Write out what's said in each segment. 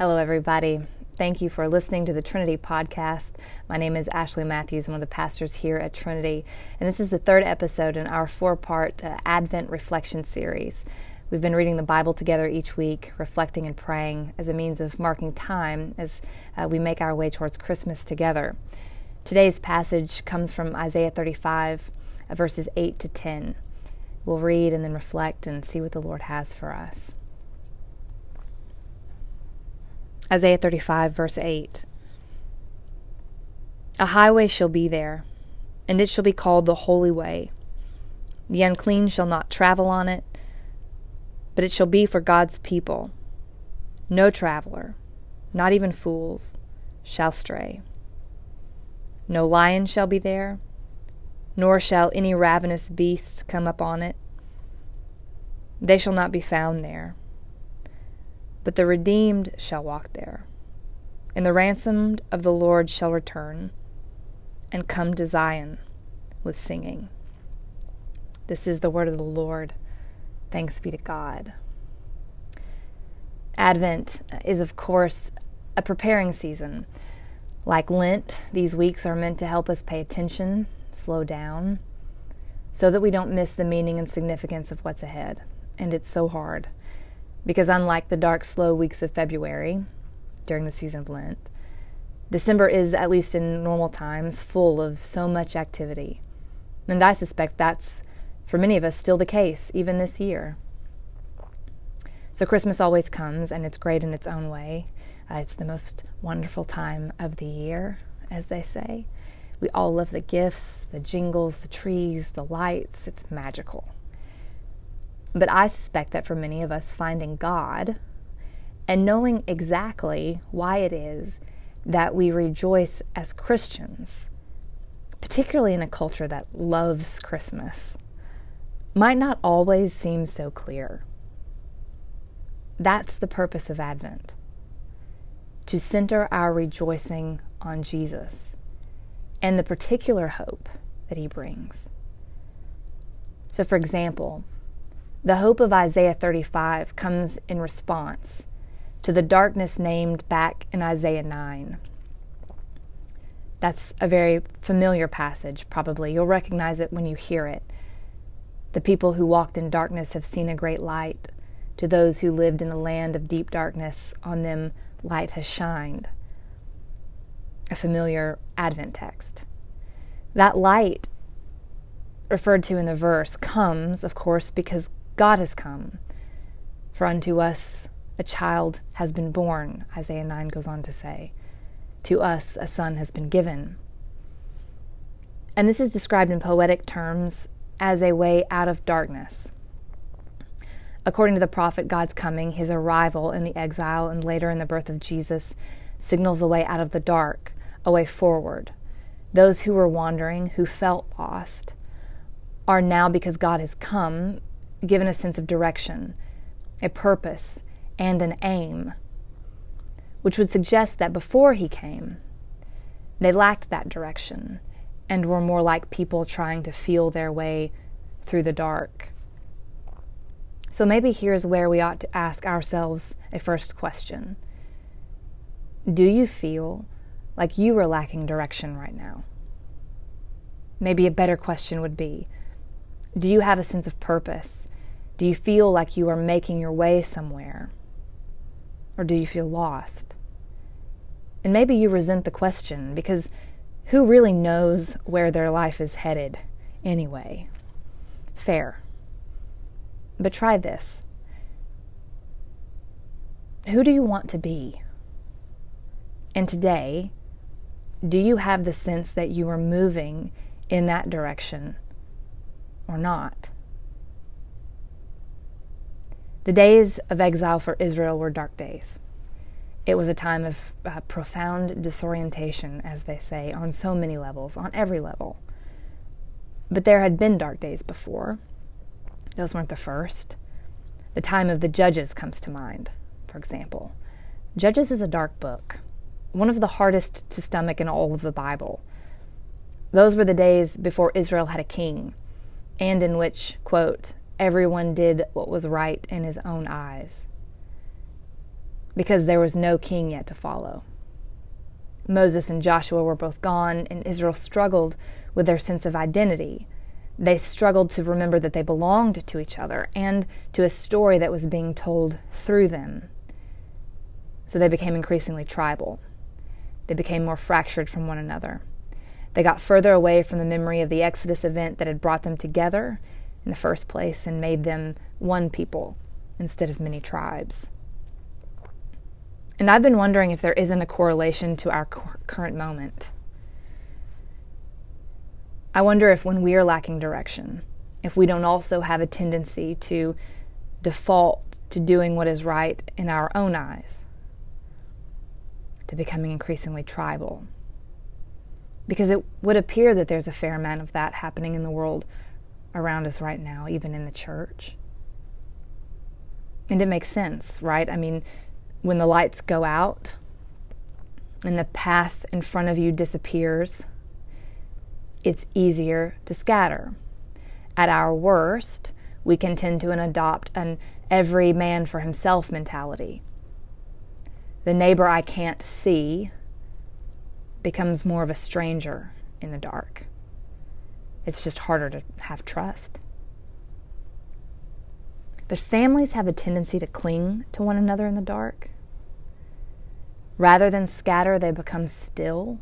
Hello, everybody. Thank you for listening to the Trinity podcast. My name is Ashley Matthews. I'm one of the pastors here at Trinity, and this is the third episode in our four part uh, Advent reflection series. We've been reading the Bible together each week, reflecting and praying as a means of marking time as uh, we make our way towards Christmas together. Today's passage comes from Isaiah 35, uh, verses 8 to 10. We'll read and then reflect and see what the Lord has for us. Isaiah 35, verse 8. A highway shall be there, and it shall be called the Holy Way. The unclean shall not travel on it, but it shall be for God's people. No traveler, not even fools, shall stray. No lion shall be there, nor shall any ravenous beast come up on it. They shall not be found there but the redeemed shall walk there. And the ransomed of the Lord shall return and come to Zion with singing. This is the word of the Lord. Thanks be to God. Advent is, of course, a preparing season. Like Lent, these weeks are meant to help us pay attention, slow down, so that we don't miss the meaning and significance of what's ahead. And it's so hard because unlike the dark, slow weeks of February during the season of Lent, December is, at least in normal times, full of so much activity. And I suspect that's, for many of us, still the case, even this year. So Christmas always comes, and it's great in its own way. Uh, it's the most wonderful time of the year, as they say. We all love the gifts, the jingles, the trees, the lights. It's magical. But I suspect that for many of us, finding God and knowing exactly why it is that we rejoice as Christians, particularly in a culture that loves Christmas, might not always seem so clear. That's the purpose of Advent to center our rejoicing on Jesus and the particular hope that he brings. So, for example, the hope of Isaiah 35 comes in response to the darkness named back in Isaiah 9. That's a very familiar passage, probably. You'll recognize it when you hear it. The people who walked in darkness have seen a great light. To those who lived in a land of deep darkness, on them light has shined. A familiar Advent text. That light referred to in the verse comes, of course, because God has come. For unto us a child has been born, Isaiah 9 goes on to say. To us a son has been given. And this is described in poetic terms as a way out of darkness. According to the prophet, God's coming, his arrival in the exile, and later in the birth of Jesus, signals a way out of the dark, a way forward. Those who were wandering, who felt lost, are now, because God has come, given a sense of direction, a purpose, and an aim, which would suggest that before he came, they lacked that direction and were more like people trying to feel their way through the dark. So maybe here's where we ought to ask ourselves a first question Do you feel like you are lacking direction right now? Maybe a better question would be Do you have a sense of purpose do you feel like you are making your way somewhere? Or do you feel lost? And maybe you resent the question because who really knows where their life is headed anyway? Fair. But try this. Who do you want to be? And today, do you have the sense that you are moving in that direction or not? The days of exile for Israel were dark days. It was a time of uh, profound disorientation, as they say, on so many levels, on every level. But there had been dark days before. Those weren't the first. The time of the Judges comes to mind, for example. Judges is a dark book, one of the hardest to stomach in all of the Bible. Those were the days before Israel had a king, and in which, quote, everyone did what was right in his own eyes. because there was no king yet to follow. Moses and Joshua were both gone, and Israel struggled with their sense of identity. They struggled to remember that they belonged to each other and to a story that was being told through them. So they became increasingly tribal. They became more fractured from one another. They got further away from the memory of the Exodus event that had brought them together in the first place and made them one people instead of many tribes. And I've been wondering if there isn't a correlation to our current moment. I wonder if when we are lacking direction, if we don't also have a tendency to default to doing what is right in our own eyes, to becoming increasingly tribal. Because it would appear that there's a fair amount of that happening in the world around us right now, even in the church. And it makes sense, right? I mean, when the lights go out and the path in front of you disappears, it's easier to scatter. At our worst, we can tend to adopt an every man for himself mentality. The neighbor I can't see becomes more of a stranger in the dark. It's just harder to have trust. But families have a tendency to cling to one another in the dark. Rather than scatter, they become still.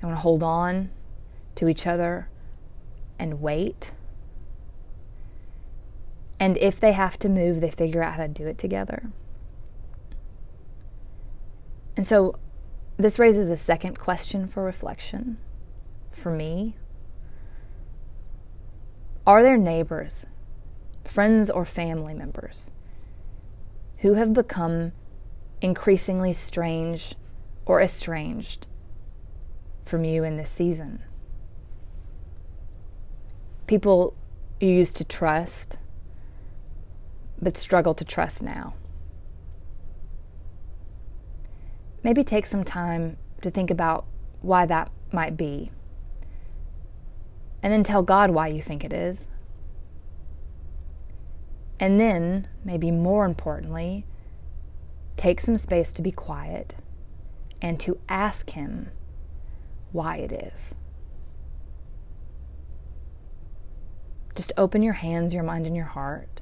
They want to hold on to each other and wait. And if they have to move, they figure out how to do it together. And so this raises a second question for reflection for me. Are there neighbors, friends, or family members who have become increasingly strange or estranged from you in this season? people you used to trust, but struggle to trust now. Maybe take some time to think about why that might be. And then tell God why you think it is. And then, maybe more importantly, take some space to be quiet and to ask Him why it is. Just open your hands, your mind, and your heart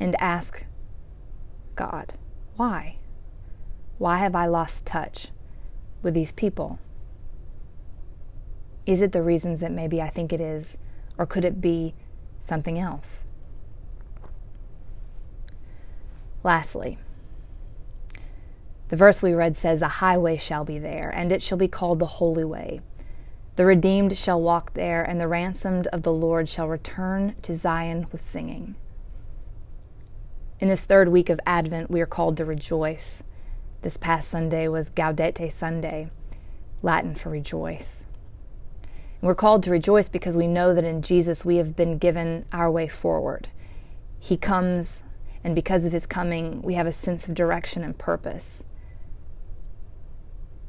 and ask God, why? Why have I lost touch with these people? Is it the reasons that maybe I think it is, or could it be something else? Lastly, the verse we read says, A highway shall be there, and it shall be called the Holy Way. The redeemed shall walk there, and the ransomed of the Lord shall return to Zion with singing. In this third week of Advent, we are called to rejoice. This past Sunday was Gaudete Sunday, Latin for rejoice. We're called to rejoice because we know that in Jesus we have been given our way forward. He comes, and because of his coming, we have a sense of direction and purpose.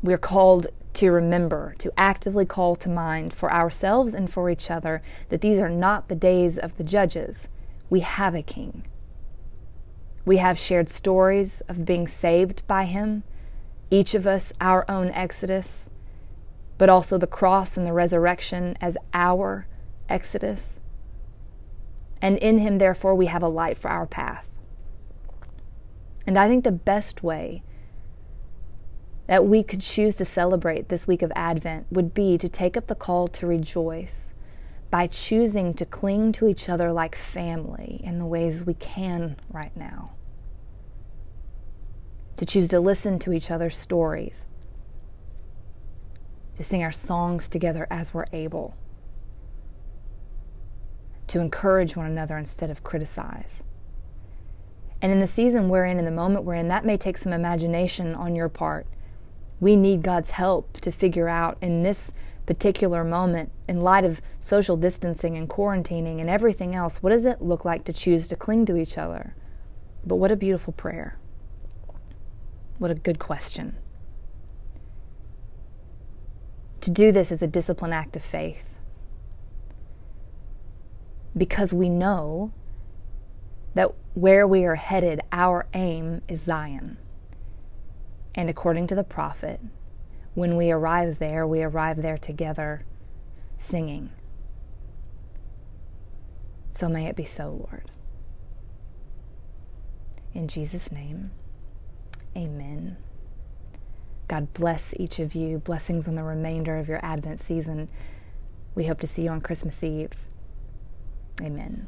We're called to remember, to actively call to mind for ourselves and for each other that these are not the days of the judges. We have a king. We have shared stories of being saved by him, each of us our own exodus, but also the cross and the resurrection as our exodus. And in him, therefore, we have a light for our path. And I think the best way that we could choose to celebrate this week of Advent would be to take up the call to rejoice by choosing to cling to each other like family in the ways we can right now. To choose to listen to each other's stories, to sing our songs together as we're able, to encourage one another instead of criticize. And in the season we're in, in the moment we're in, that may take some imagination on your part we need God's help to figure out in this particular moment, in light of social distancing and quarantining and everything else, what does it look like to choose to cling to each other? But what a beautiful prayer. What a good question. To do this is a disciplined act of faith. Because we know that where we are headed, our aim is Zion. And according to the prophet, when we arrive there, we arrive there together singing. So may it be so, Lord. In Jesus' name, amen. God bless each of you. Blessings on the remainder of your Advent season. We hope to see you on Christmas Eve. Amen.